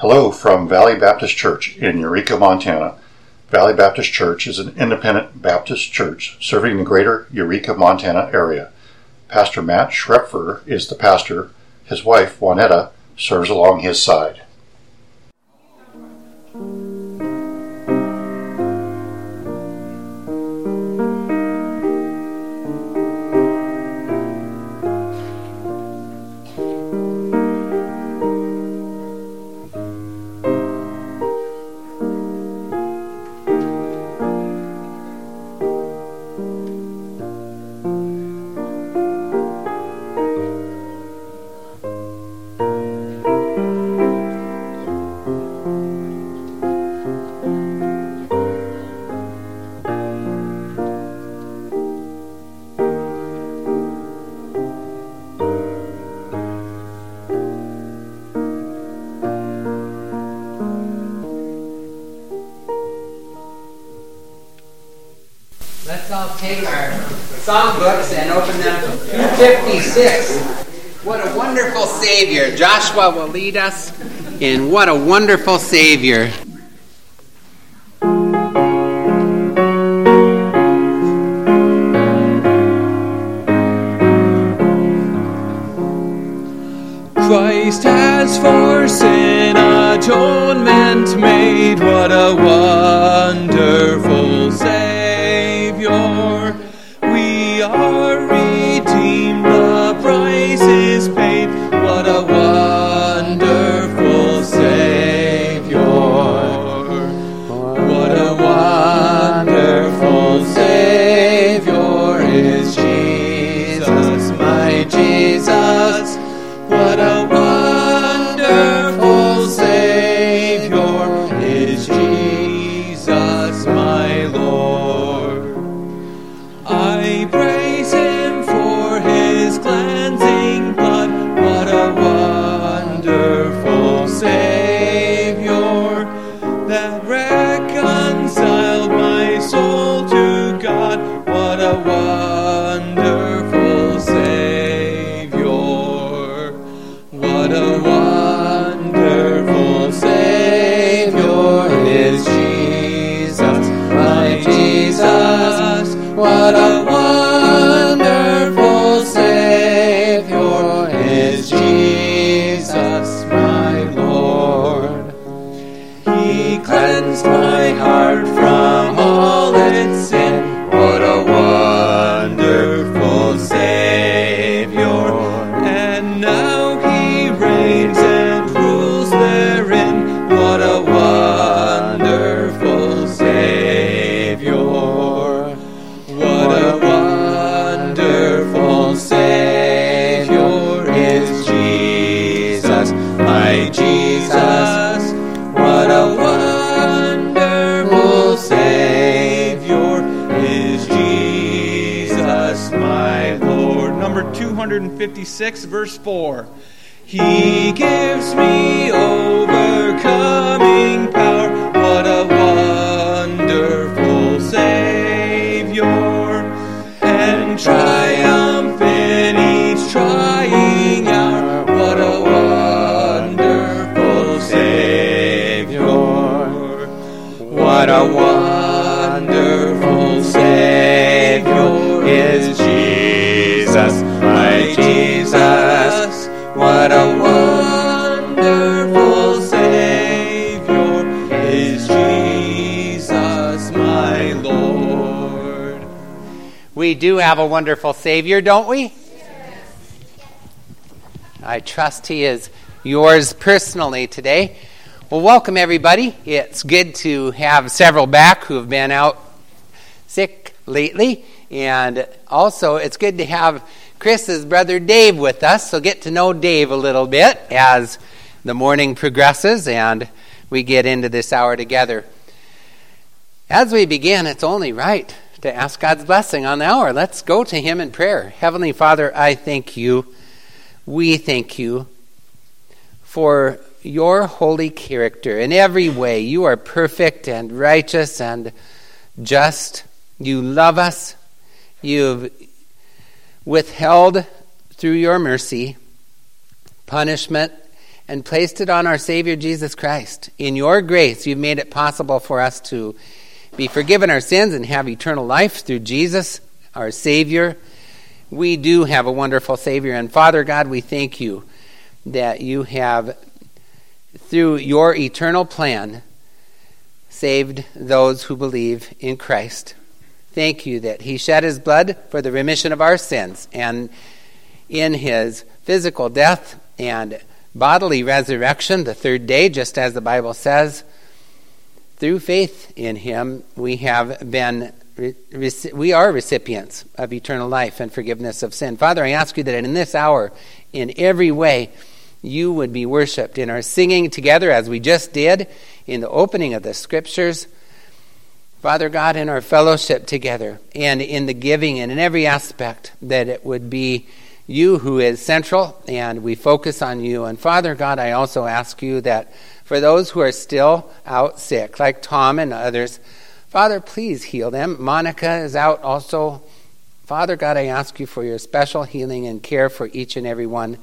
Hello from Valley Baptist Church in Eureka, Montana. Valley Baptist Church is an independent Baptist church serving the greater Eureka, Montana area. Pastor Matt Schrepfer is the pastor. His wife, Juanetta, serves along his side. Joshua will lead us in What a Wonderful Savior. Christ has for sin atonement made. What a wonderful Savior. We are redeemed, the price is paid. Number 256, verse 4. He gives me overcoming power. What a do have a wonderful Savior, don't we? I trust He is yours personally today. Well, welcome everybody. It's good to have several back who have been out sick lately. And also, it's good to have Chris's brother Dave with us. So, get to know Dave a little bit as the morning progresses and we get into this hour together. As we begin, it's only right to ask God's blessing on the hour. Let's go to Him in prayer. Heavenly Father, I thank you. We thank you for your holy character. In every way, you are perfect and righteous and just. You love us. You've withheld through your mercy punishment and placed it on our Savior Jesus Christ. In your grace, you've made it possible for us to be forgiven our sins and have eternal life through Jesus, our Savior. We do have a wonderful Savior. And Father God, we thank you that you have, through your eternal plan, saved those who believe in Christ. Thank you that he shed his blood for the remission of our sins. And in his physical death and bodily resurrection the third day, just as the Bible says. Through faith in him, we have been we are recipients of eternal life and forgiveness of sin. Father, I ask you that in this hour, in every way, you would be worshiped in our singing together as we just did in the opening of the scriptures. Father God, in our fellowship together and in the giving and in every aspect, that it would be you who is central, and we focus on you. And Father God, I also ask you that for those who are still out sick, like Tom and others, Father, please heal them. Monica is out also. Father God, I ask you for your special healing and care for each and every one.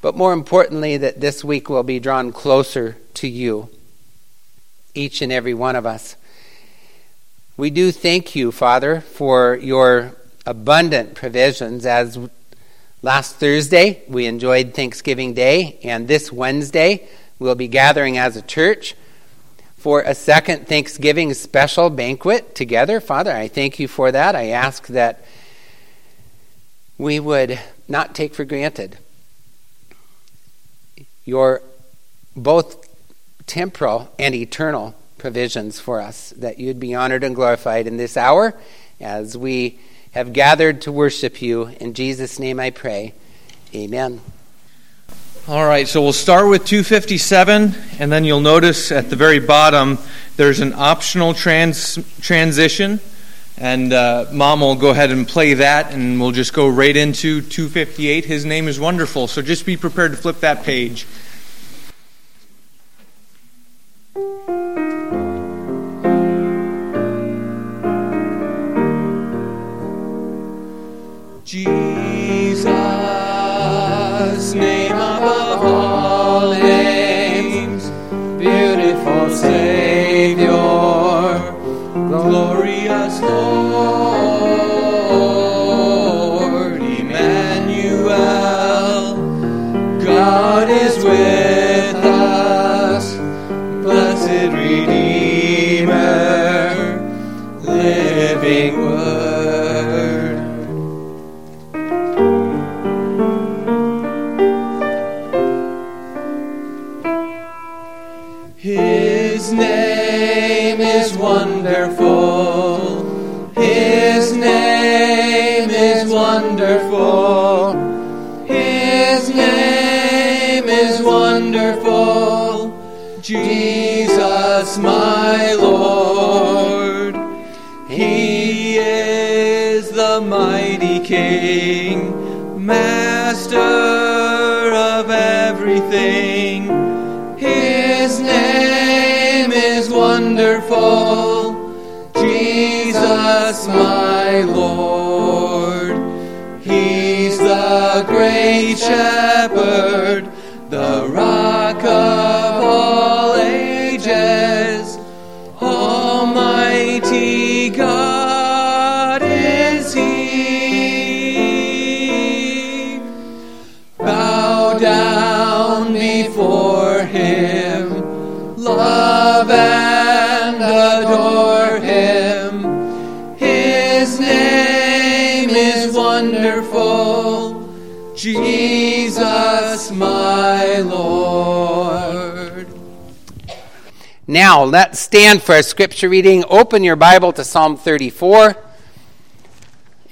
But more importantly, that this week will be drawn closer to you, each and every one of us. We do thank you, Father, for your abundant provisions as Last Thursday, we enjoyed Thanksgiving Day, and this Wednesday, we'll be gathering as a church for a second Thanksgiving special banquet together. Father, I thank you for that. I ask that we would not take for granted your both temporal and eternal provisions for us, that you'd be honored and glorified in this hour as we have gathered to worship you. In Jesus' name I pray. Amen. All right, so we'll start with 257, and then you'll notice at the very bottom there's an optional trans- transition. And uh, Mom will go ahead and play that, and we'll just go right into 258. His name is wonderful. So just be prepared to flip that page. Master of everything. His name is wonderful, Jesus my Lord. He's the great shepherd, the Now, let's stand for a scripture reading. Open your Bible to Psalm 34.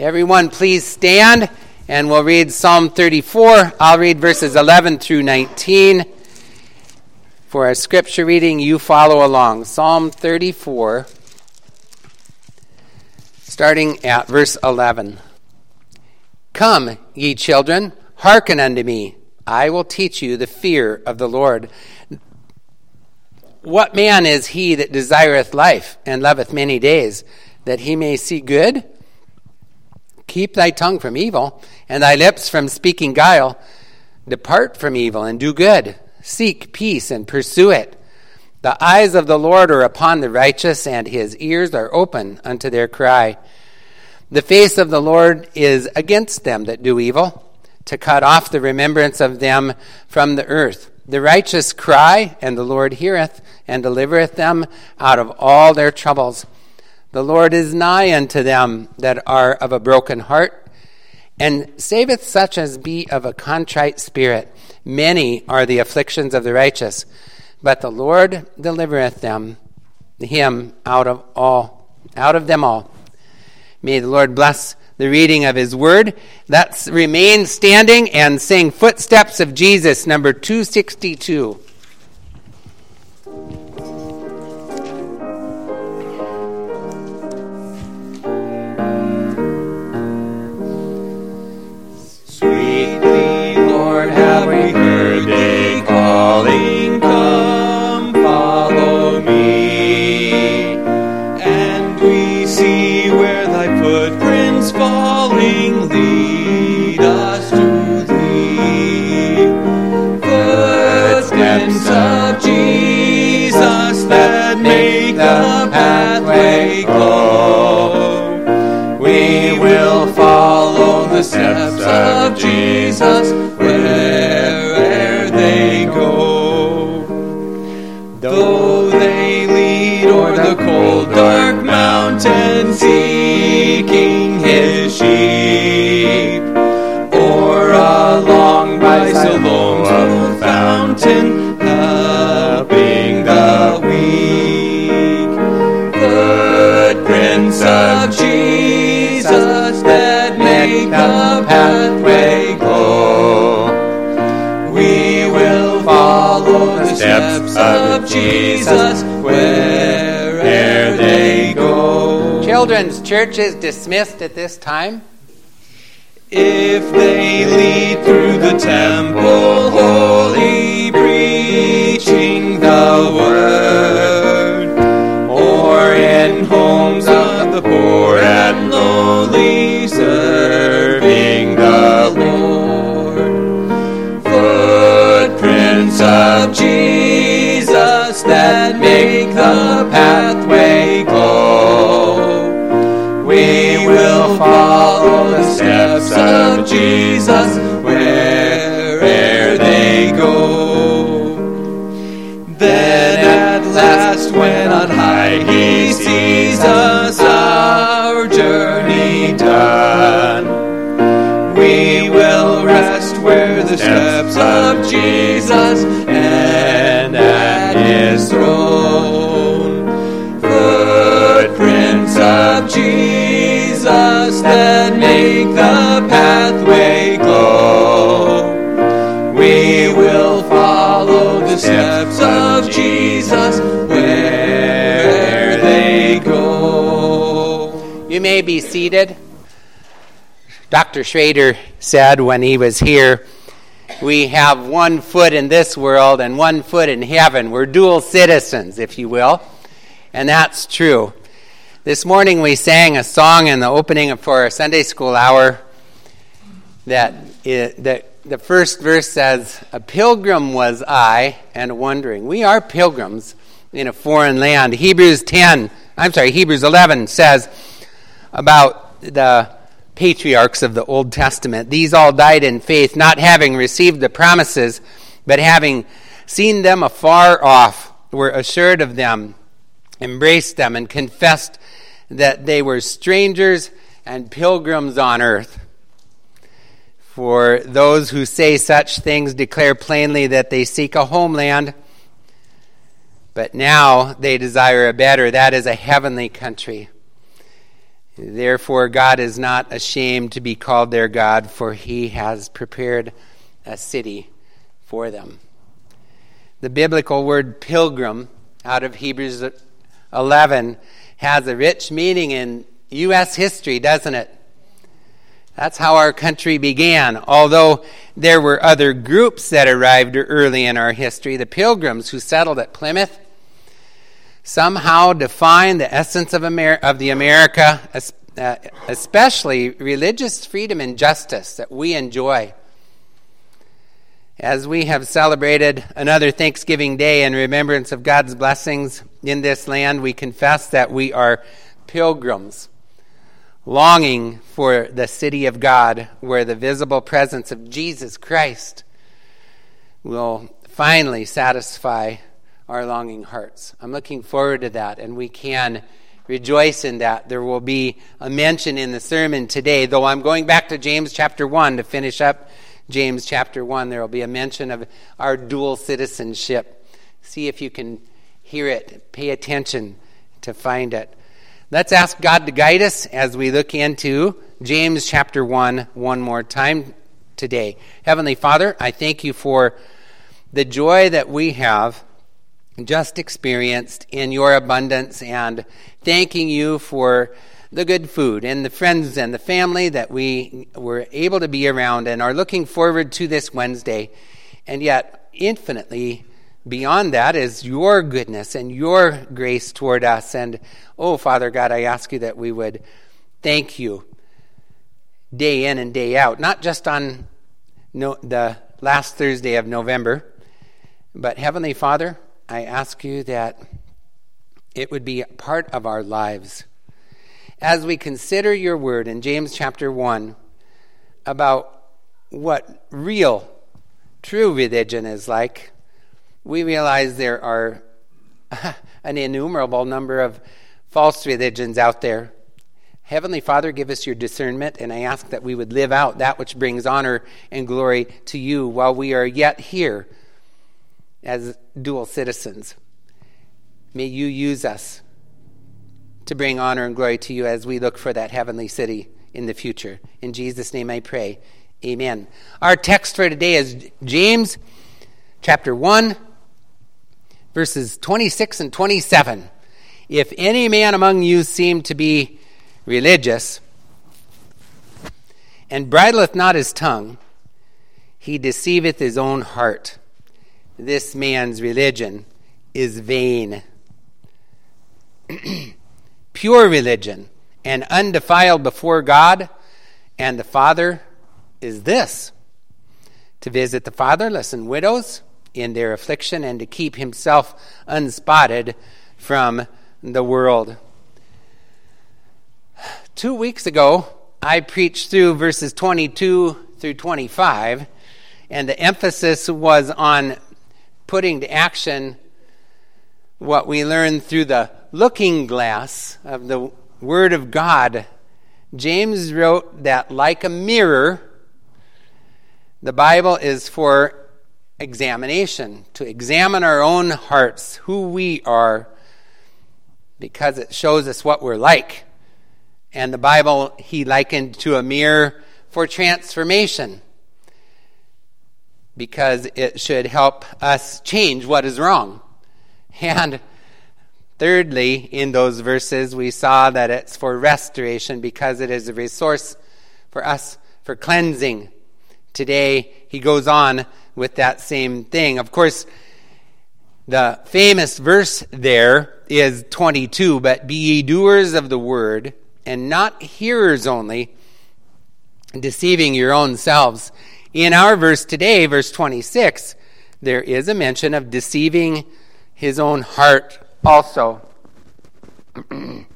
Everyone, please stand and we'll read Psalm 34. I'll read verses 11 through 19. For our scripture reading, you follow along. Psalm 34, starting at verse 11. Come, ye children, hearken unto me. I will teach you the fear of the Lord. What man is he that desireth life and loveth many days, that he may see good? Keep thy tongue from evil, and thy lips from speaking guile. Depart from evil and do good. Seek peace and pursue it. The eyes of the Lord are upon the righteous, and his ears are open unto their cry. The face of the Lord is against them that do evil, to cut off the remembrance of them from the earth. The righteous cry, and the Lord heareth, and delivereth them out of all their troubles. The Lord is nigh unto them that are of a broken heart, and saveth such as be of a contrite spirit. Many are the afflictions of the righteous, but the Lord delivereth them, him out of all, out of them all. May the Lord bless the reading of his word. Let's remain standing and sing Footsteps of Jesus, number 262. Of Jesus wherever they go. Though they lead o'er the cold, dark mountain seeking his sheep, or along by Siloam's old fountain of Jesus wherever they go. Children's church is dismissed at this time. If they lead through the temple, holy, preaching the word, or in homes of the poor and lowly, serving the Lord. Footprints of Jesus that make the pathway glow. We will follow the steps of Jesus his throne. Footprints of Jesus that make the pathway glow. We will follow the steps of Jesus where they go. You may be seated. Dr. Schrader said when he was here, we have one foot in this world and one foot in heaven. We're dual citizens, if you will. And that's true. This morning we sang a song in the opening for our Sunday school hour that, it, that the first verse says, A pilgrim was I and wondering. We are pilgrims in a foreign land. Hebrews 10, I'm sorry, Hebrews 11 says about the patriarchs of the Old Testament. These all died in faith, not having received the promises, but having seen them afar off, were assured of them, embraced them, and confessed that they were strangers and pilgrims on earth. For those who say such things declare plainly that they seek a homeland, but now they desire a better, that is, a heavenly country. Therefore, God is not ashamed to be called their God, for he has prepared a city for them. The biblical word pilgrim out of Hebrews 11 has a rich meaning in U.S. history, doesn't it? That's how our country began. Although there were other groups that arrived early in our history, the pilgrims who settled at Plymouth somehow define the essence of, Amer- of the America, uh, especially religious freedom and justice that we enjoy. As we have celebrated another Thanksgiving Day in remembrance of God's blessings in this land, we confess that we are pilgrims, longing for the city of God where the visible presence of Jesus Christ will finally satisfy our longing hearts. I'm looking forward to that, and we can rejoice in that. There will be a mention in the sermon today, though I'm going back to James chapter 1 to finish up James chapter 1, there will be a mention of our dual citizenship. See if you can hear it, pay attention to find it. Let's ask God to guide us as we look into James chapter 1 one more time today. Heavenly Father, I thank you for the joy that we have just experienced in your abundance and thanking you for the good food and the friends and the family that we were able to be around and are looking forward to this Wednesday. And yet, infinitely beyond that is your goodness and your grace toward us. And oh, Father God, I ask you that we would thank you day in and day out, not just on no, the last Thursday of November, but Heavenly Father, I ask you that it would be part of our lives as we consider your word in James chapter 1 about what real, true religion is like, we realize there are an innumerable number of false religions out there. Heavenly Father, give us your discernment, and I ask that we would live out that which brings honor and glory to you while we are yet here as dual citizens. May you use us to bring honor and glory to you as we look for that heavenly city in the future. In Jesus' name I pray. Amen. Our text for today is James chapter 1, verses 26 and 27. If any man among you seem to be religious, and bridleth not his tongue, he deceiveth his own heart. This man's religion is vain. pure religion and undefiled before God and the Father is this to visit the fatherless and widows in their affliction and to keep himself unspotted from the world. Two weeks ago, I preached through verses 22 through 25, and the emphasis was on putting to action what we learn through the looking glass of the Word of God, James wrote that, like a mirror, the Bible is for examination, to examine our own hearts, who we are, because it shows us what we're like. And the Bible he likened to a mirror for transformation because it should help us change what is wrong. And thirdly, in those verses, we saw that it's for restoration because it is a resource for us for cleansing. Today, he goes on with that same thing. Of course, the famous verse there is 22 But be ye doers of the word, and not hearers only, deceiving your own selves. In our verse today, verse 26, there is a mention of deceiving his own heart also.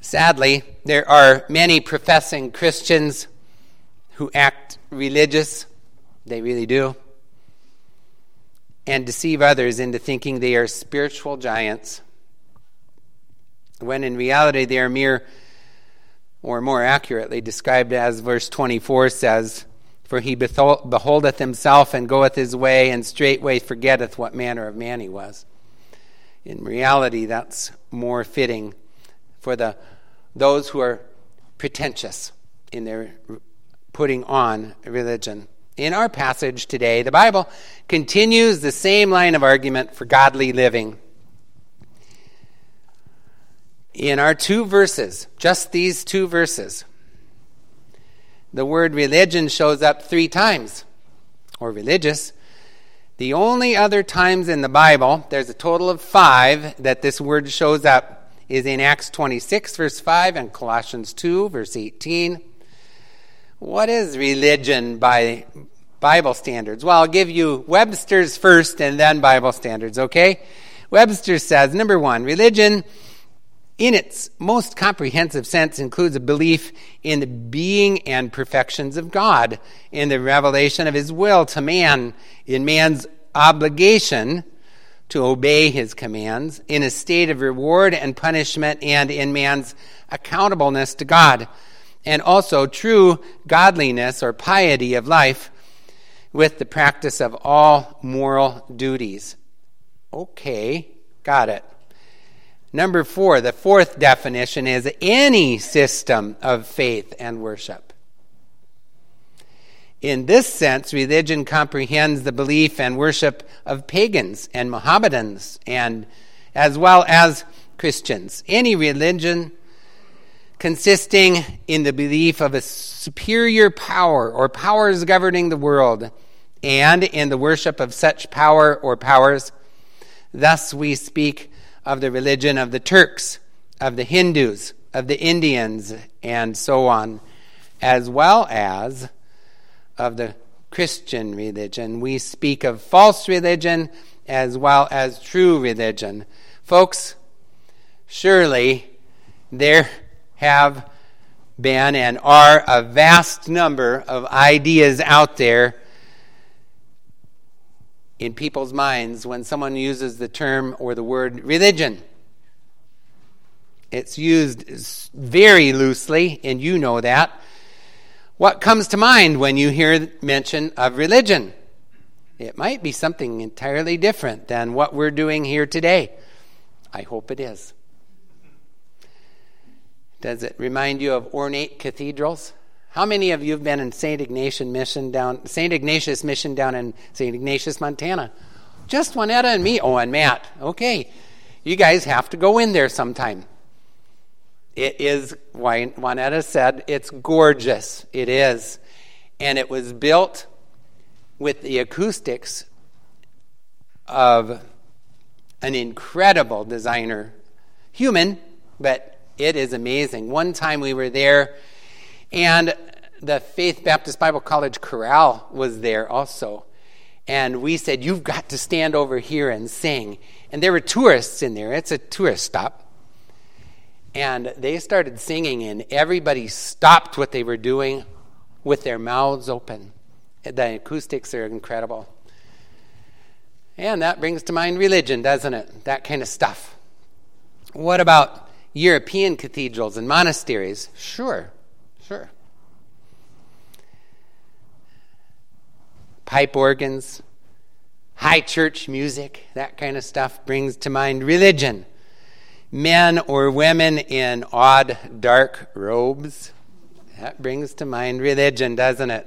Sadly, there are many professing Christians who act religious, they really do, and deceive others into thinking they are spiritual giants, when in reality they are mere, or more accurately described as verse 24 says, for he beholdeth himself and goeth his way, and straightway forgetteth what manner of man he was. In reality, that's more fitting for the those who are pretentious in their putting on religion. In our passage today, the Bible continues the same line of argument for godly living. In our two verses, just these two verses, the word religion shows up three times, or religious. The only other times in the Bible, there's a total of five that this word shows up, is in Acts 26, verse 5, and Colossians 2, verse 18. What is religion by Bible standards. Well, I'll give you Webster's first and then Bible standards, okay? Webster says number one, religion in its most comprehensive sense includes a belief in the being and perfections of God, in the revelation of his will to man, in man's obligation to obey his commands, in a state of reward and punishment, and in man's accountableness to God, and also true godliness or piety of life with the practice of all moral duties. Okay, got it. Number four, the fourth definition is any system of faith and worship. In this sense, religion comprehends the belief and worship of pagans and Mohammedans, and as well as Christians. Any religion consisting in the belief of a superior power or powers governing the world, and in the worship of such power or powers. Thus, we speak of the religion of the Turks, of the Hindus, of the Indians, and so on, as well as of the Christian religion. We speak of false religion as well as true religion. Folks, surely there have been and are a vast number of ideas out there in people's minds when someone uses the term or the word religion. It's used very loosely, and you know that. What comes to mind when you hear mention of religion? It might be something entirely different than what we're doing here today. I hope it is. Does it remind you of ornate cathedrals? How many of you have been in St. Ignatius Mission down St. Ignatius Mission down in St. Ignatius, Montana? Just Juanetta and me. Oh, and Matt. Okay. You guys have to go in there sometime. It is, Juanetta said, it's gorgeous. It is. And it was built with the acoustics of an incredible designer. Human, but it is amazing. One time we were there, and the Faith Baptist Bible College Chorale was there also. And we said, You've got to stand over here and sing. And there were tourists in there. It's a tourist stop. And they started singing, and everybody stopped what they were doing with their mouths open. The acoustics are incredible. And that brings to mind religion, doesn't it? That kind of stuff. What about European cathedrals and monasteries? Sure, sure. Pipe organs, high church music, that kind of stuff brings to mind religion men or women in odd, dark robes. That brings to mind religion, doesn't it?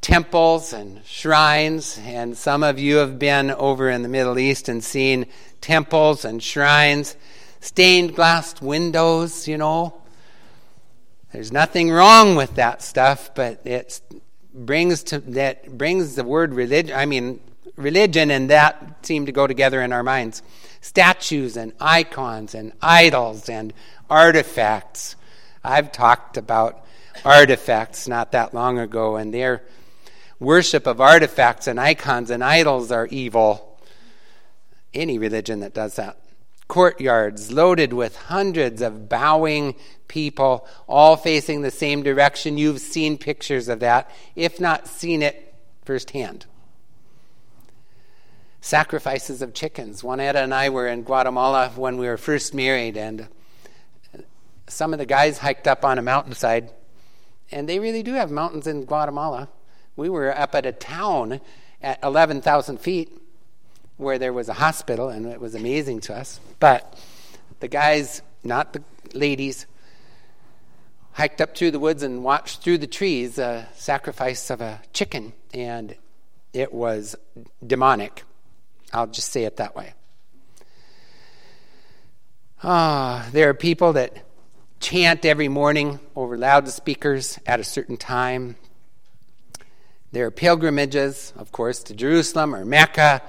Temples and shrines, and some of you have been over in the Middle East and seen temples and shrines, stained glass windows, you know. There's nothing wrong with that stuff, but it brings to that brings the word religion. I mean, religion and that seem to go together in our minds statues and icons and idols and artifacts. I've talked about artifacts not that long ago, and their worship of artifacts and icons and idols are evil. Any religion that does that. Courtyards loaded with hundreds of bowing people, all facing the same direction. You've seen pictures of that, if not seen it firsthand sacrifices of chickens. Juanetta and I were in Guatemala when we were first married, and some of the guys hiked up on a mountainside, and they really do have mountains in Guatemala. We were up at a town at 11,000 feet where there was a hospital, and it was amazing to us. But the guys, not the ladies, hiked up through the woods and watched through the trees a sacrifice of a chicken, and it was demonic. I'll just say it that way. Ah, there are people that chant every morning over loudspeakers at a certain time. There are pilgrimages, of course, to Jerusalem or Mecca,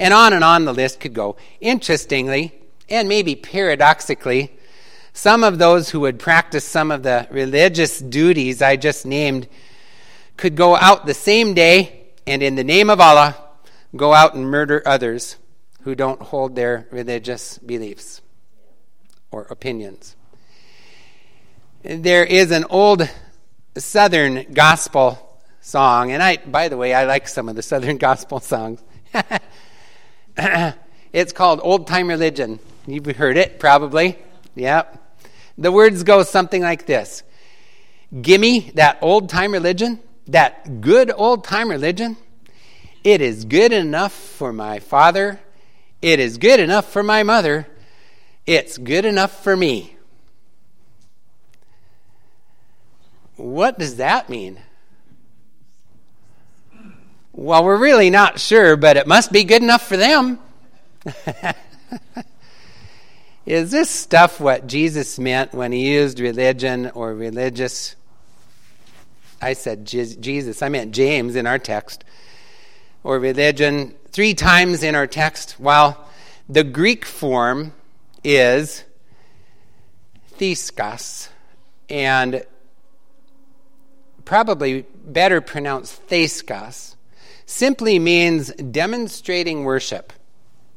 and on and on the list could go. Interestingly, and maybe paradoxically, some of those who would practice some of the religious duties I just named could go out the same day and, in the name of Allah, go out and murder others who don't hold their religious beliefs or opinions. There is an old Southern gospel song, and I, by the way, I like some of the Southern gospel songs. it's called Old Time Religion. You've heard it, probably. Yep. The words go something like this Gimme that old time religion, that good old time religion. It is good enough for my father. It is good enough for my mother. It's good enough for me. What does that mean? Well, we're really not sure, but it must be good enough for them. Is this stuff what Jesus meant when he used religion or religious? I said Jesus, I meant James in our text. Or religion three times in our text. While the Greek form is theskos, and probably better pronounced theskos, simply means demonstrating worship.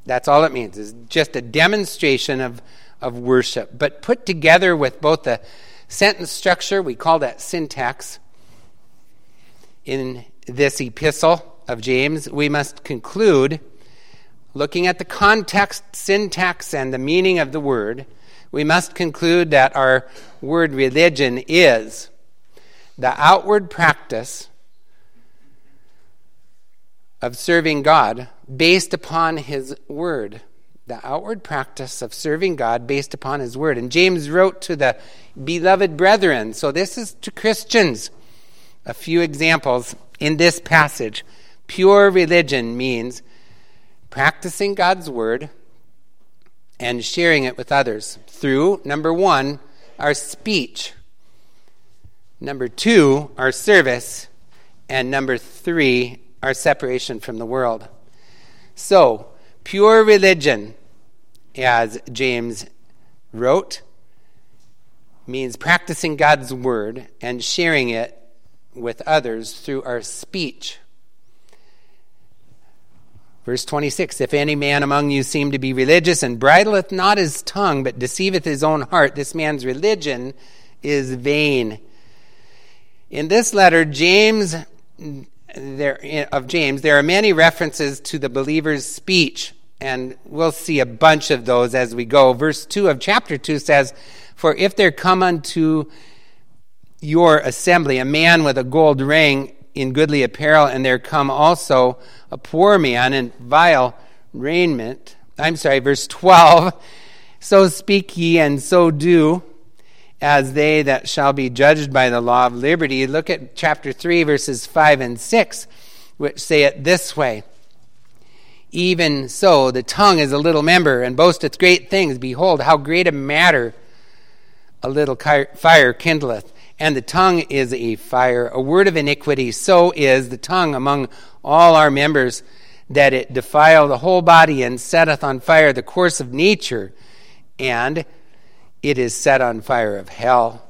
That's all it means, is just a demonstration of, of worship. But put together with both the sentence structure, we call that syntax, in this epistle of James, we must conclude, looking at the context, syntax, and the meaning of the word, we must conclude that our word religion is the outward practice of serving God based upon His Word. The outward practice of serving God based upon His Word. And James wrote to the beloved brethren. So this is to Christians. A few examples in this passage. Pure religion means practicing God's Word and sharing it with others through, number one, our speech. Number two, our service. And number three, our separation from the world. So, pure religion, as James wrote, means practicing God's word and sharing it with others through our speech. Verse 26 If any man among you seem to be religious and bridleth not his tongue, but deceiveth his own heart, this man's religion is vain. In this letter, James there, of James, there are many references to the believer's speech, and we'll see a bunch of those as we go. Verse 2 of chapter 2 says, For if there come unto your assembly a man with a gold ring in goodly apparel, and there come also a poor man in vile raiment. I'm sorry, verse 12. So speak ye, and so do as they that shall be judged by the law of liberty. Look at chapter 3, verses 5 and 6, which say it this way Even so, the tongue is a little member and boasteth great things. Behold, how great a matter a little fire kindleth. And the tongue is a fire, a word of iniquity. So is the tongue among all our members, that it defile the whole body and setteth on fire the course of nature. And it is set on fire of hell.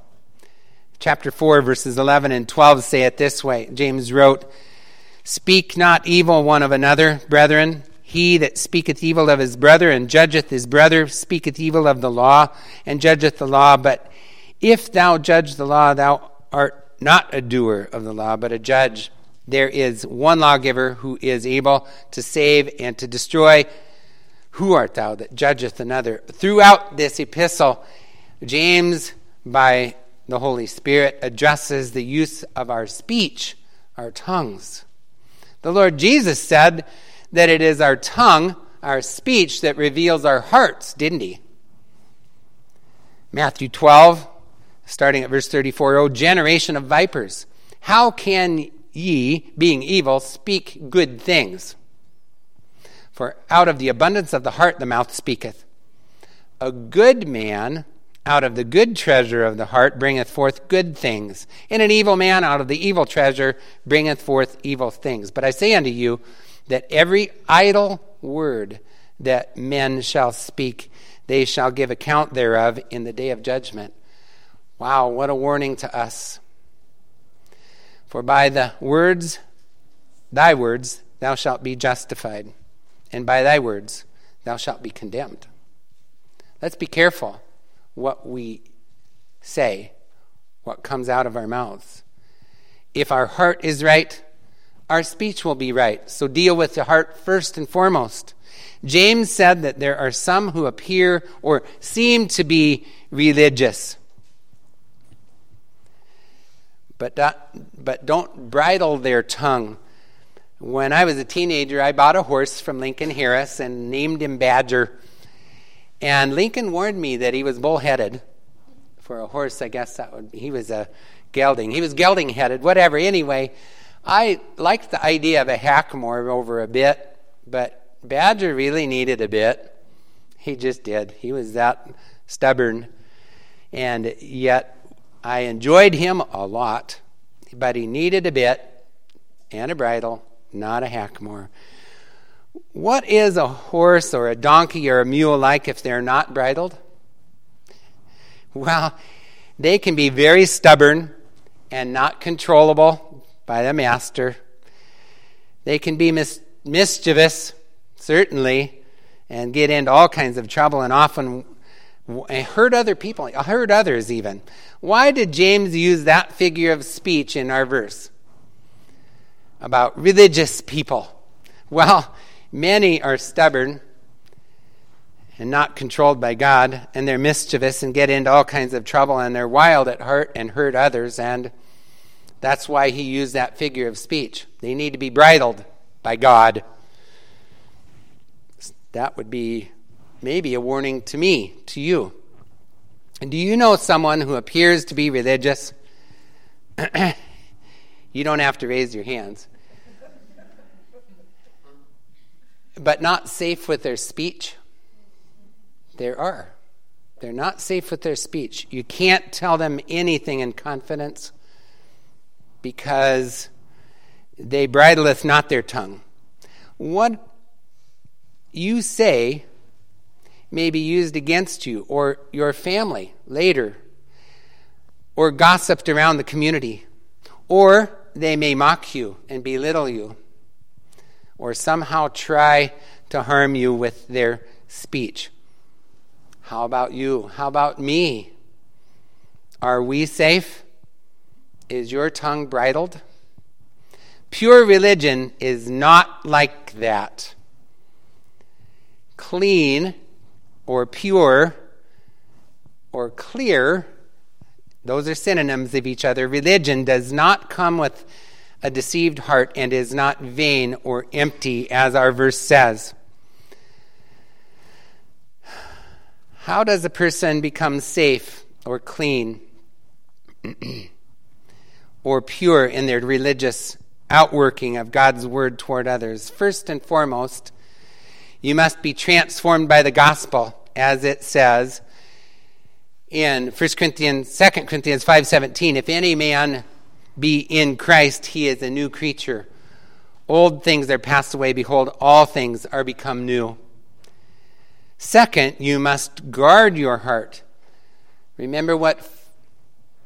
Chapter 4, verses 11 and 12 say it this way James wrote, Speak not evil one of another, brethren. He that speaketh evil of his brother and judgeth his brother speaketh evil of the law and judgeth the law. But if thou judge the law, thou art not a doer of the law, but a judge. There is one lawgiver who is able to save and to destroy. Who art thou that judgeth another? Throughout this epistle, James, by the Holy Spirit, addresses the use of our speech, our tongues. The Lord Jesus said that it is our tongue, our speech, that reveals our hearts, didn't he? Matthew 12, starting at verse 34 O generation of vipers, how can ye, being evil, speak good things? For out of the abundance of the heart the mouth speaketh. A good man out of the good treasure of the heart bringeth forth good things, and an evil man out of the evil treasure bringeth forth evil things. But I say unto you that every idle word that men shall speak, they shall give account thereof in the day of judgment. Wow, what a warning to us. For by the words, thy words, thou shalt be justified, and by thy words, thou shalt be condemned. Let's be careful what we say, what comes out of our mouths. If our heart is right, our speech will be right. So deal with the heart first and foremost. James said that there are some who appear or seem to be religious but, but don't bridle their tongue. When I was a teenager, I bought a horse from Lincoln Harris and named him Badger. And Lincoln warned me that he was bullheaded. For a horse, I guess that would he was a gelding. He was gelding headed, whatever. Anyway, I liked the idea of a hackamore over a bit, but Badger really needed a bit. He just did. He was that stubborn. And yet, I enjoyed him a lot, but he needed a bit and a bridle, not a hackamore. What is a horse or a donkey or a mule like if they're not bridled? Well, they can be very stubborn and not controllable by the master. They can be mis- mischievous, certainly, and get into all kinds of trouble and often hurt other people, hurt others even. Why did James use that figure of speech in our verse about religious people? Well, many are stubborn and not controlled by God, and they're mischievous and get into all kinds of trouble, and they're wild at heart and hurt others, and that's why he used that figure of speech. They need to be bridled by God. That would be maybe a warning to me, to you. And do you know someone who appears to be religious? you don't have to raise your hands. But not safe with their speech? There are. They're not safe with their speech. You can't tell them anything in confidence because they bridleth not their tongue. What you say may be used against you or your family later, or gossiped around the community, or they may mock you and belittle you, or somehow try to harm you with their speech. How about you? How about me? Are we safe? Is your tongue bridled? Pure religion is not like that. Clean or pure or clear, those are synonyms of each other. Religion does not come with a deceived heart and is not vain or empty, as our verse says. How does a person become safe or clean or pure in their religious outworking of God's word toward others? First and foremost, you must be transformed by the gospel, as it says in 1 Corinthians, 2 Corinthians 5.17. If any man be in Christ, he is a new creature. Old things are passed away. Behold, all things are become new. Second, you must guard your heart. Remember what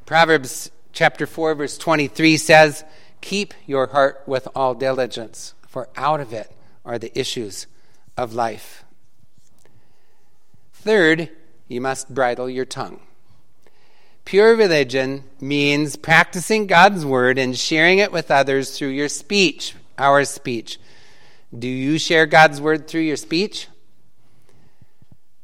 Proverbs chapter 4, verse 23 says Keep your heart with all diligence, for out of it are the issues of life. Third, you must bridle your tongue. Pure religion means practicing God's word and sharing it with others through your speech, our speech. Do you share God's word through your speech?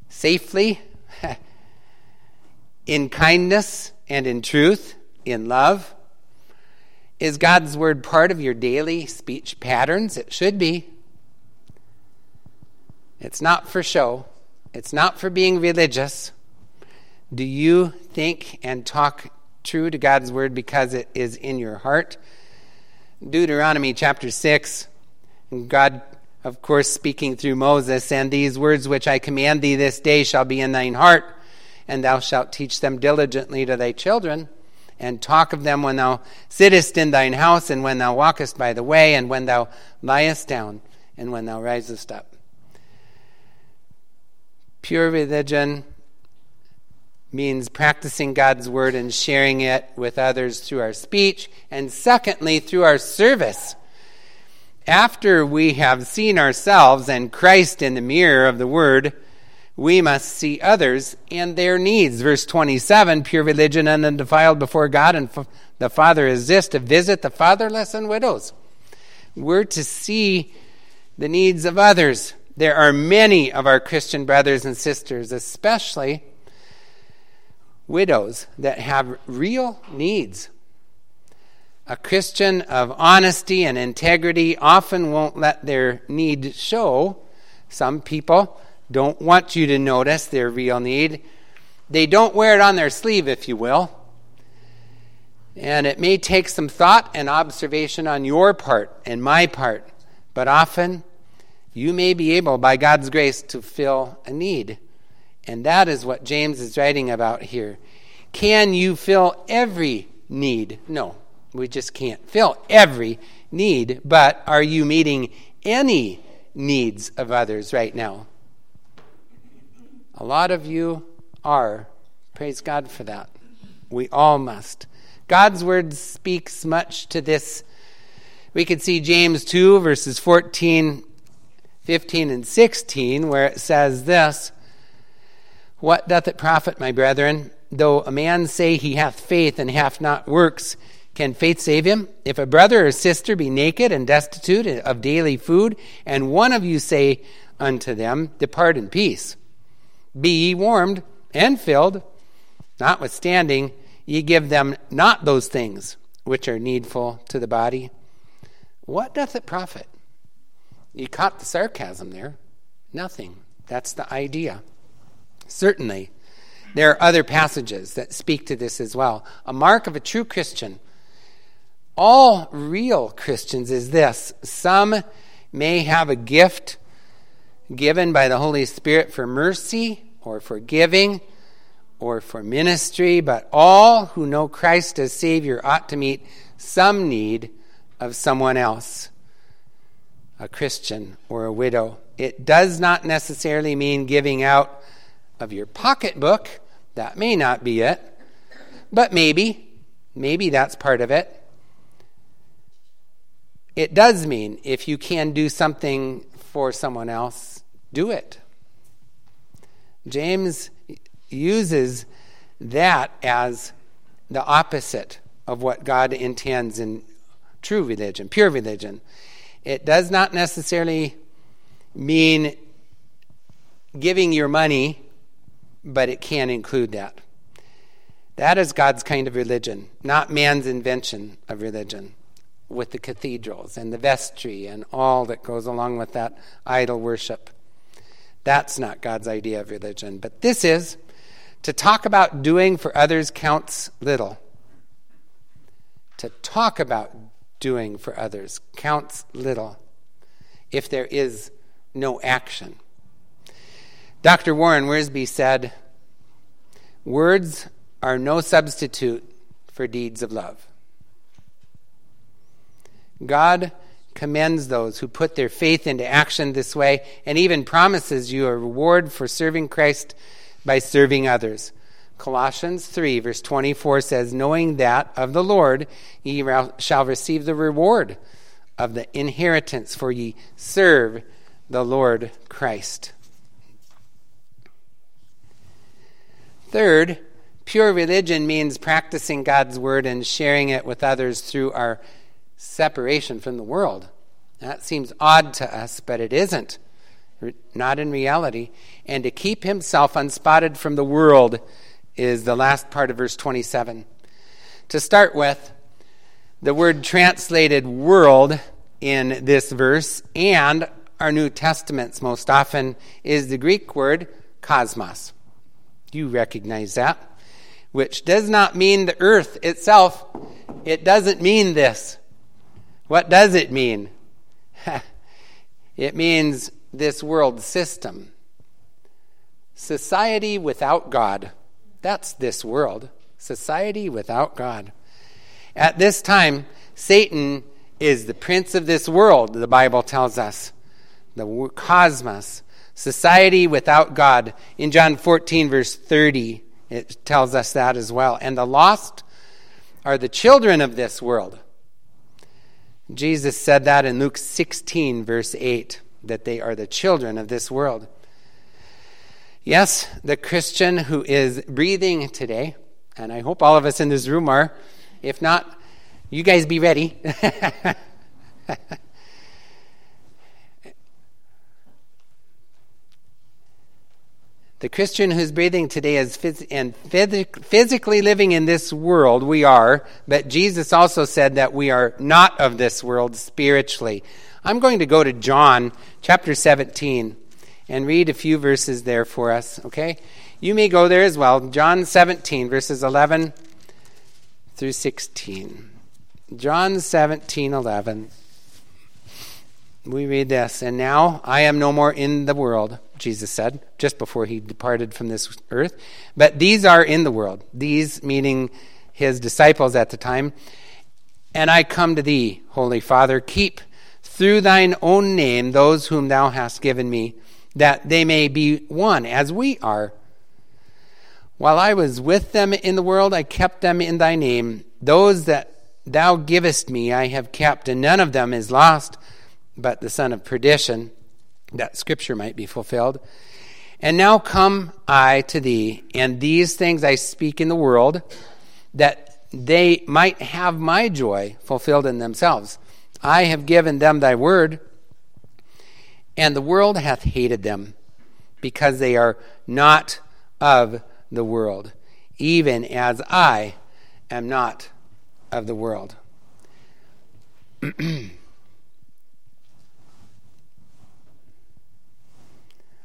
Safely? in kindness and in truth? In love? Is God's word part of your daily speech patterns? It should be. It's not for show, it's not for being religious. Do you think and talk true to God's word because it is in your heart? Deuteronomy chapter 6, God, of course, speaking through Moses, and these words which I command thee this day shall be in thine heart, and thou shalt teach them diligently to thy children, and talk of them when thou sittest in thine house, and when thou walkest by the way, and when thou liest down, and when thou risest up. Pure religion means practicing God's word and sharing it with others through our speech, and secondly, through our service. After we have seen ourselves and Christ in the mirror of the word, we must see others and their needs. Verse 27 pure religion and undefiled before God and the Father is this to visit the fatherless and widows. We're to see the needs of others. There are many of our Christian brothers and sisters, especially widows, that have real needs. A Christian of honesty and integrity often won't let their need show. Some people don't want you to notice their real need. They don't wear it on their sleeve, if you will. And it may take some thought and observation on your part and my part, but often you may be able, by God's grace, to fill a need. And that is what James is writing about here. Can you fill every need? No, we just can't fill every need, but are you meeting any needs of others right now? A lot of you are. Praise God for that. We all must. God's word speaks much to this. We could see James 2, verses 14, 15, and 16, where it says this What doth it profit, my brethren, though a man say he hath faith and hath not works? Can faith save him? If a brother or sister be naked and destitute of daily food, and one of you say unto them, Depart in peace be ye warmed and filled, notwithstanding, ye give them not those things which are needful to the body. What doth it profit? You caught the sarcasm there. Nothing. That's the idea. Certainly, there are other passages that speak to this as well. A mark of a true Christian, all real Christians, is this some may have a gift given by the Holy Spirit for mercy or for giving or for ministry, but all who know Christ as Savior ought to meet some need of someone else, a Christian or a widow. It does not necessarily mean giving out of your pocketbook. That may not be it, but maybe, maybe that's part of it. It does mean if you can do something for someone else, do it. James uses that as the opposite of what God intends in true religion, pure religion. It does not necessarily mean giving your money, but it can include that. That is God's kind of religion, not man's invention of religion with the cathedrals and the vestry and all that goes along with that idol worship. That's not God's idea of religion. But this is to talk about doing for others counts little. To talk about doing for others counts little if there is no action. Dr. Warren Wiersbe said, Words are no substitute for deeds of love. God commends those who put their faith into action this way and even promises you a reward for serving Christ by serving others. Colossians 3, verse 24 says, Knowing that of the Lord ye shall receive the reward of the inheritance, for ye serve the Lord Christ. Third, pure religion means practicing God's word and sharing it with others through our separation from the world. That seems odd to us, but it isn't. Not in reality. And to keep himself unspotted from the world is the last part of verse 27. To start with, the word translated world in this verse and our New Testaments most often is the Greek word cosmos. You recognize that, which does not mean the earth itself. It doesn't mean this. What does it mean? it means this world system. Society without God. That's this world. Society without God. At this time, Satan is the prince of this world, the Bible tells us. The cosmos. Society without God. In John 14, verse 30, it tells us that as well. And the lost are the children of this world. Jesus said that in Luke 16, verse 8, that they are the children of this world. Yes, the Christian who is breathing today, and I hope all of us in this room are. If not, you guys be ready. The Christian who's breathing today is phys- and phys- physically living in this world, we are, but Jesus also said that we are not of this world spiritually. I'm going to go to John chapter 17 and read a few verses there for us, okay? You may go there as well. John 17, verses 11 through 16. John 17, 11. We read this, and now I am no more in the world Jesus said, just before he departed from this earth. But these are in the world, these meaning his disciples at the time. And I come to thee, Holy Father, keep through thine own name those whom thou hast given me, that they may be one as we are. While I was with them in the world, I kept them in thy name. Those that thou givest me I have kept, and none of them is lost, but the son of perdition that scripture might be fulfilled. And now come I to thee, and these things I speak in the world, that they might have my joy fulfilled in themselves. I have given them thy word, and the world hath hated them, because they are not of the world, even as I am not of the world.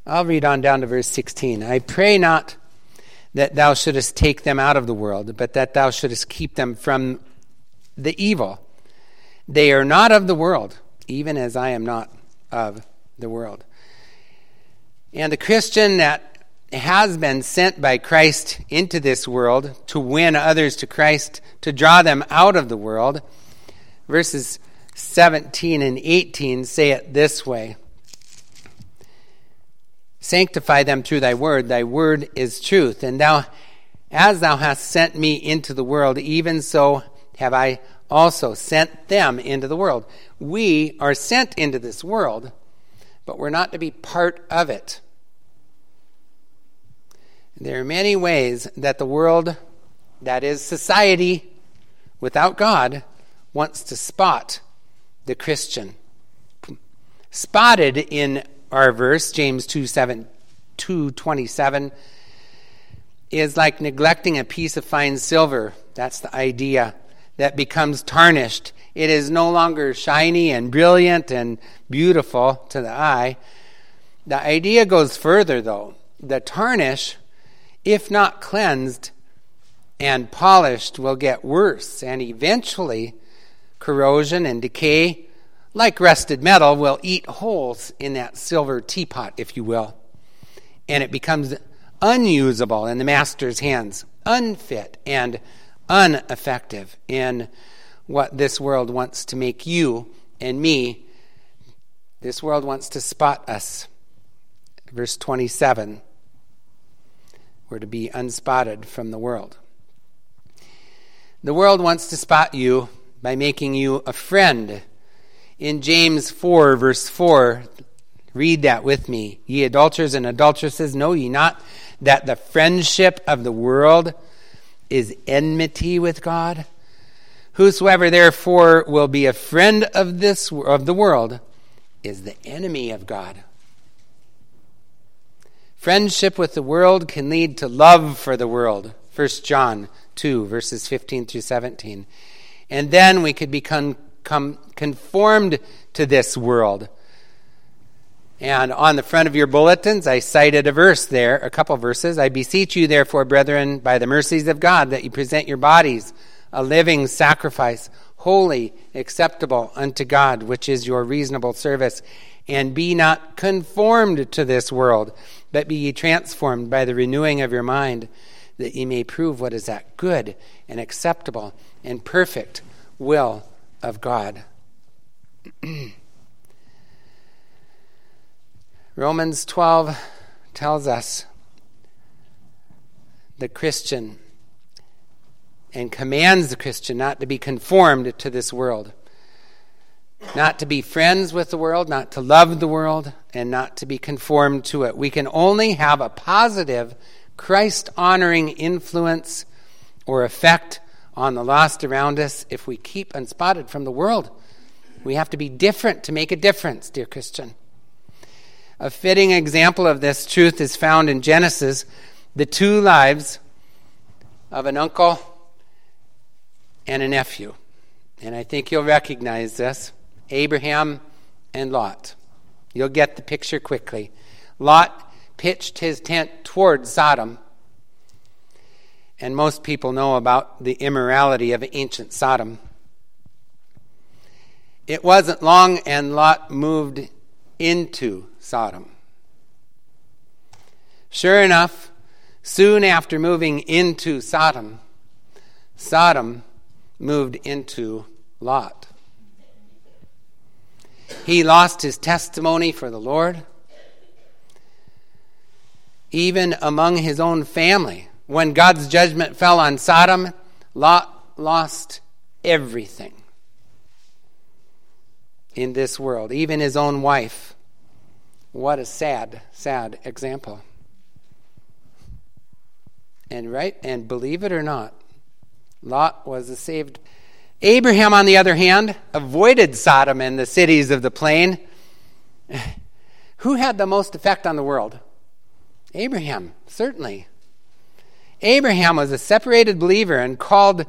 I'll read on down to verse 16. I pray not that thou shouldest take them out of the world, but that thou shouldest keep them from the evil. They are not of the world, even as I am not of the world. And the Christian that has been sent by Christ into this world to win others to Christ, to draw them out of the world, verses 17 and 18 say it this way. Sanctify them through thy word. Thy word is truth. And thou, as thou hast sent me into the world, even so have I also sent them into the world. We are sent into this world, but we're not to be part of it. There are many ways that the world, that is society without God, wants to spot the Christian. Spotted in our verse, James 2, 7, 2 27, is like neglecting a piece of fine silver. That's the idea that becomes tarnished. It is no longer shiny and brilliant and beautiful to the eye. The idea goes further, though. The tarnish, if not cleansed and polished, will get worse, and eventually corrosion and decay like rusted metal, will eat holes in that silver teapot, if you will. And it becomes unusable in the master's hands, unfit and ineffective in what this world wants to make you and me. This world wants to spot us. Verse 27 we're to be unspotted from the world. The world wants to spot you by making you a friend in James 4, verse 4. Read that with me. Ye adulterers and adulteresses, know ye not that the friendship of the world is enmity with God? Whosoever therefore will be a friend of this of the world is the enemy of God. Friendship with the world can lead to love for the world. 1 John 2, verses 15 through 17. And then we could become come conformed to this world. And on the front of your bulletins, I cited a verse there, a couple verses. I beseech you, therefore, brethren, by the mercies of God, that you present your bodies a living sacrifice, holy, acceptable unto God, which is your reasonable service. And be not conformed to this world, but be ye transformed by the renewing of your mind, that ye may prove what is that good and acceptable and perfect will of God. Romans 12 tells us the Christian and commands the Christian not to be conformed to this world, not to be friends with the world, not to love the world, and not to be conformed to it. We can only have a positive, Christ honoring influence or effect on the lost around us if we keep unspotted from the world. We have to be different to make a difference, dear Christian. A fitting example of this truth is found in Genesis, the two lives of an uncle and a nephew. And I think you'll recognize this Abraham and Lot. You'll get the picture quickly. Lot pitched his tent toward Sodom. And most people know about the immorality of ancient Sodom. It wasn't long, and Lot moved into Sodom. Sure enough, soon after moving into Sodom, Sodom moved into Lot. He lost his testimony for the Lord. Even among his own family, when God's judgment fell on Sodom, Lot lost everything in this world, even his own wife. What a sad, sad example. And right, and believe it or not, Lot was a saved. Abraham, on the other hand, avoided Sodom and the cities of the plain. Who had the most effect on the world? Abraham, certainly. Abraham was a separated believer and called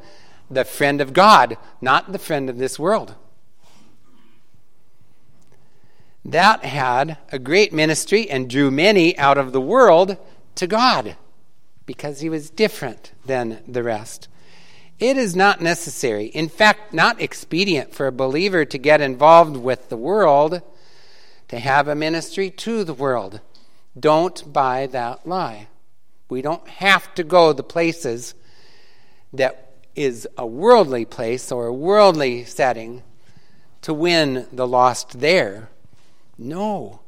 the friend of God, not the friend of this world. That had a great ministry and drew many out of the world to God because he was different than the rest. It is not necessary, in fact, not expedient for a believer to get involved with the world, to have a ministry to the world. Don't buy that lie. We don't have to go the places that is a worldly place or a worldly setting to win the lost there. No,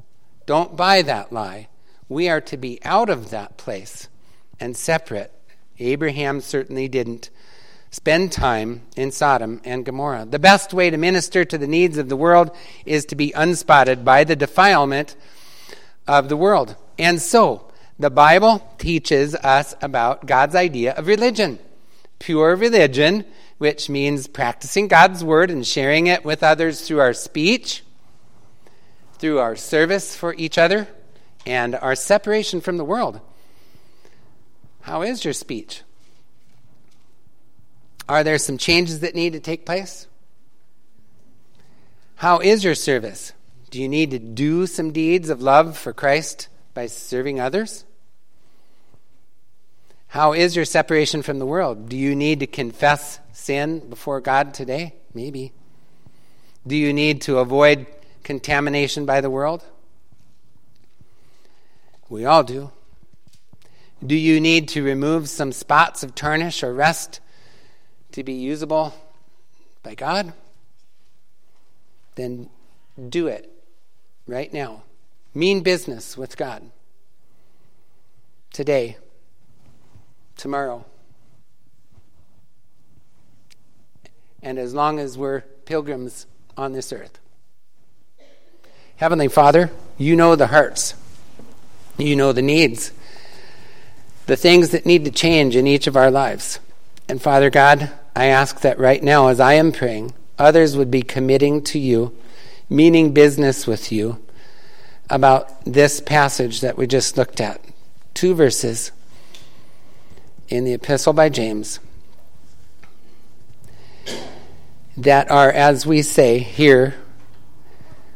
don't buy that lie. We are to be out of that place and separate. Abraham certainly didn't spend time in Sodom and Gomorrah. The best way to minister to the needs of the world is to be unspotted by the defilement of the world. And so, the Bible teaches us about God's idea of religion. Pure religion, which means practicing God's word and sharing it with others through our speech, through our service for each other, and our separation from the world. How is your speech? Are there some changes that need to take place? How is your service? Do you need to do some deeds of love for Christ by serving others? How is your separation from the world? Do you need to confess sin before God today? Maybe. Do you need to avoid contamination by the world? We all do. Do you need to remove some spots of tarnish or rust to be usable by God, then do it right now. Mean business with God. Today, tomorrow. And as long as we're pilgrims on this earth. Heavenly Father, you know the hearts, you know the needs, the things that need to change in each of our lives. And Father God, I ask that right now, as I am praying, others would be committing to you, meaning business with you about this passage that we just looked at. Two verses in the epistle by James that are, as we say here,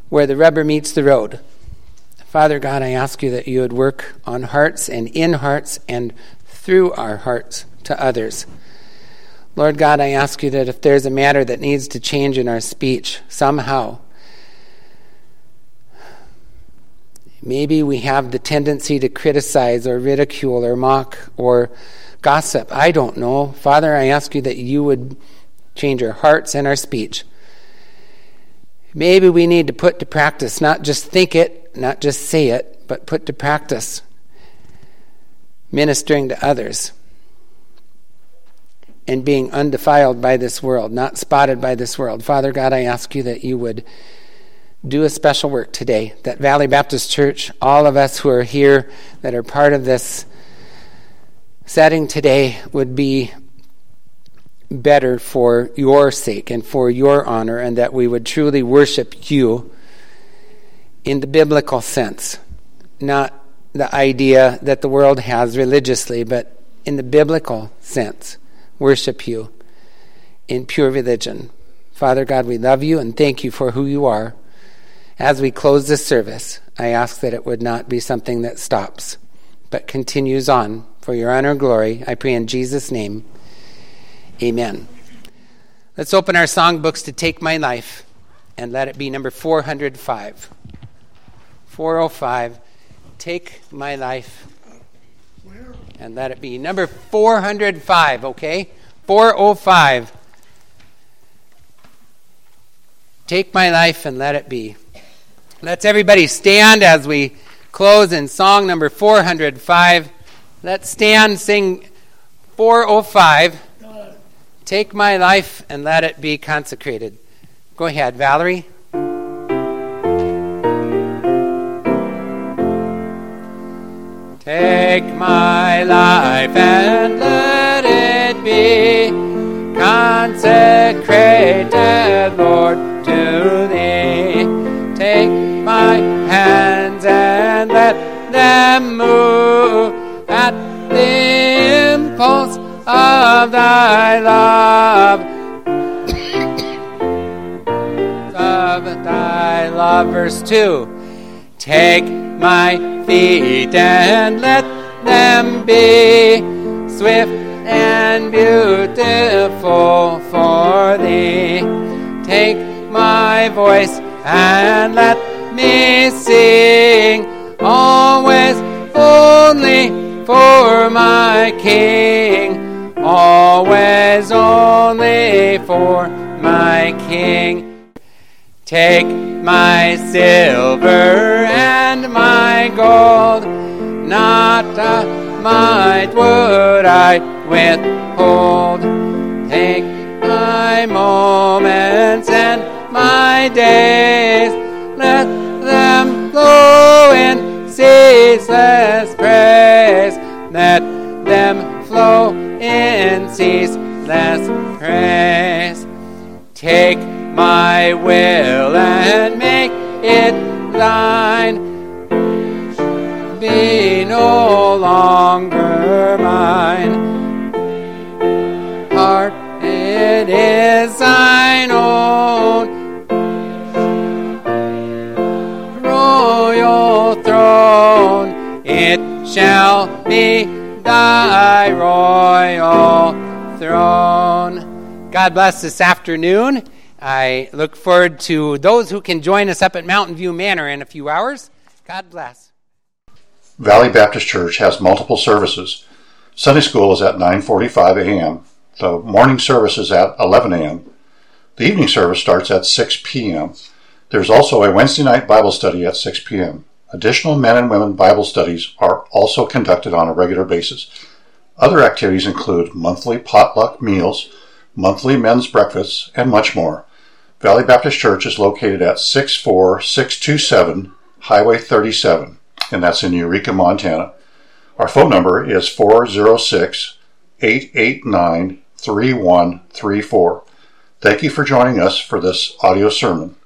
where the rubber meets the road. Father God, I ask you that you would work on hearts and in hearts and through our hearts to others. Lord God, I ask you that if there's a matter that needs to change in our speech somehow, maybe we have the tendency to criticize or ridicule or mock or gossip. I don't know. Father, I ask you that you would change our hearts and our speech. Maybe we need to put to practice, not just think it, not just say it, but put to practice ministering to others and being undefiled by this world, not spotted by this world. Father God, I ask you that you would do a special work today, that Valley Baptist Church, all of us who are here that are part of this setting today, would be better for your sake and for your honor, and that we would truly worship you in the biblical sense, not the idea that the world has religiously, but in the biblical sense, worship you in pure religion. Father God, we love you and thank you for who you are. As we close this service, I ask that it would not be something that stops, but continues on for your honor and glory. I pray in Jesus' name. Amen. Let's open our songbooks to Take My Life and let it be number 405. 405. Take My Life and let it be number 405, okay? 405. Take my life and let it be. Let's everybody stand as we close in song number 405. Let's stand, sing 405. Take my life and let it be consecrated. Go ahead, Valerie. Take my life and let it be consecrated, Lord, to Thee. Take my hands and let them move at the impulse of Thy love. of Thy love, verse 2. Take my feet and let them be swift and beautiful for thee. Take my voice and let me sing always only for my King, always only for my King. Take my silver and my gold, not a mite would I withhold. Take my moments my days, let them flow in ceaseless praise. Let them flow in ceaseless praise. Take my will and make it thine. Be no longer mine. Thy royal throne. God bless this afternoon. I look forward to those who can join us up at Mountain View Manor in a few hours. God bless. Valley Baptist Church has multiple services. Sunday school is at 9:45 a.m. The morning service is at 11 a.m. The evening service starts at 6 p.m. There's also a Wednesday night Bible study at 6 p.m. Additional men and women Bible studies are also conducted on a regular basis. Other activities include monthly potluck meals, monthly men's breakfasts, and much more. Valley Baptist Church is located at 64627 Highway 37, and that's in Eureka, Montana. Our phone number is 406 889 3134. Thank you for joining us for this audio sermon.